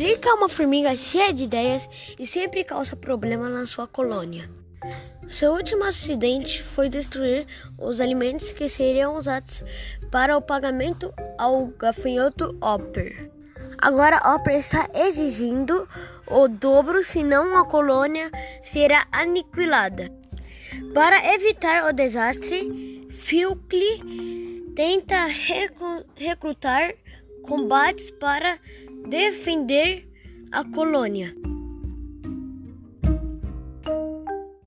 Flica é uma formiga cheia de ideias e sempre causa problema na sua colônia. Seu último acidente foi destruir os alimentos que seriam usados para o pagamento ao gafanhoto Hopper. Agora Hopper está exigindo o dobro, senão a colônia será aniquilada. Para evitar o desastre, Filkley tenta recrutar combates para defender a colônia.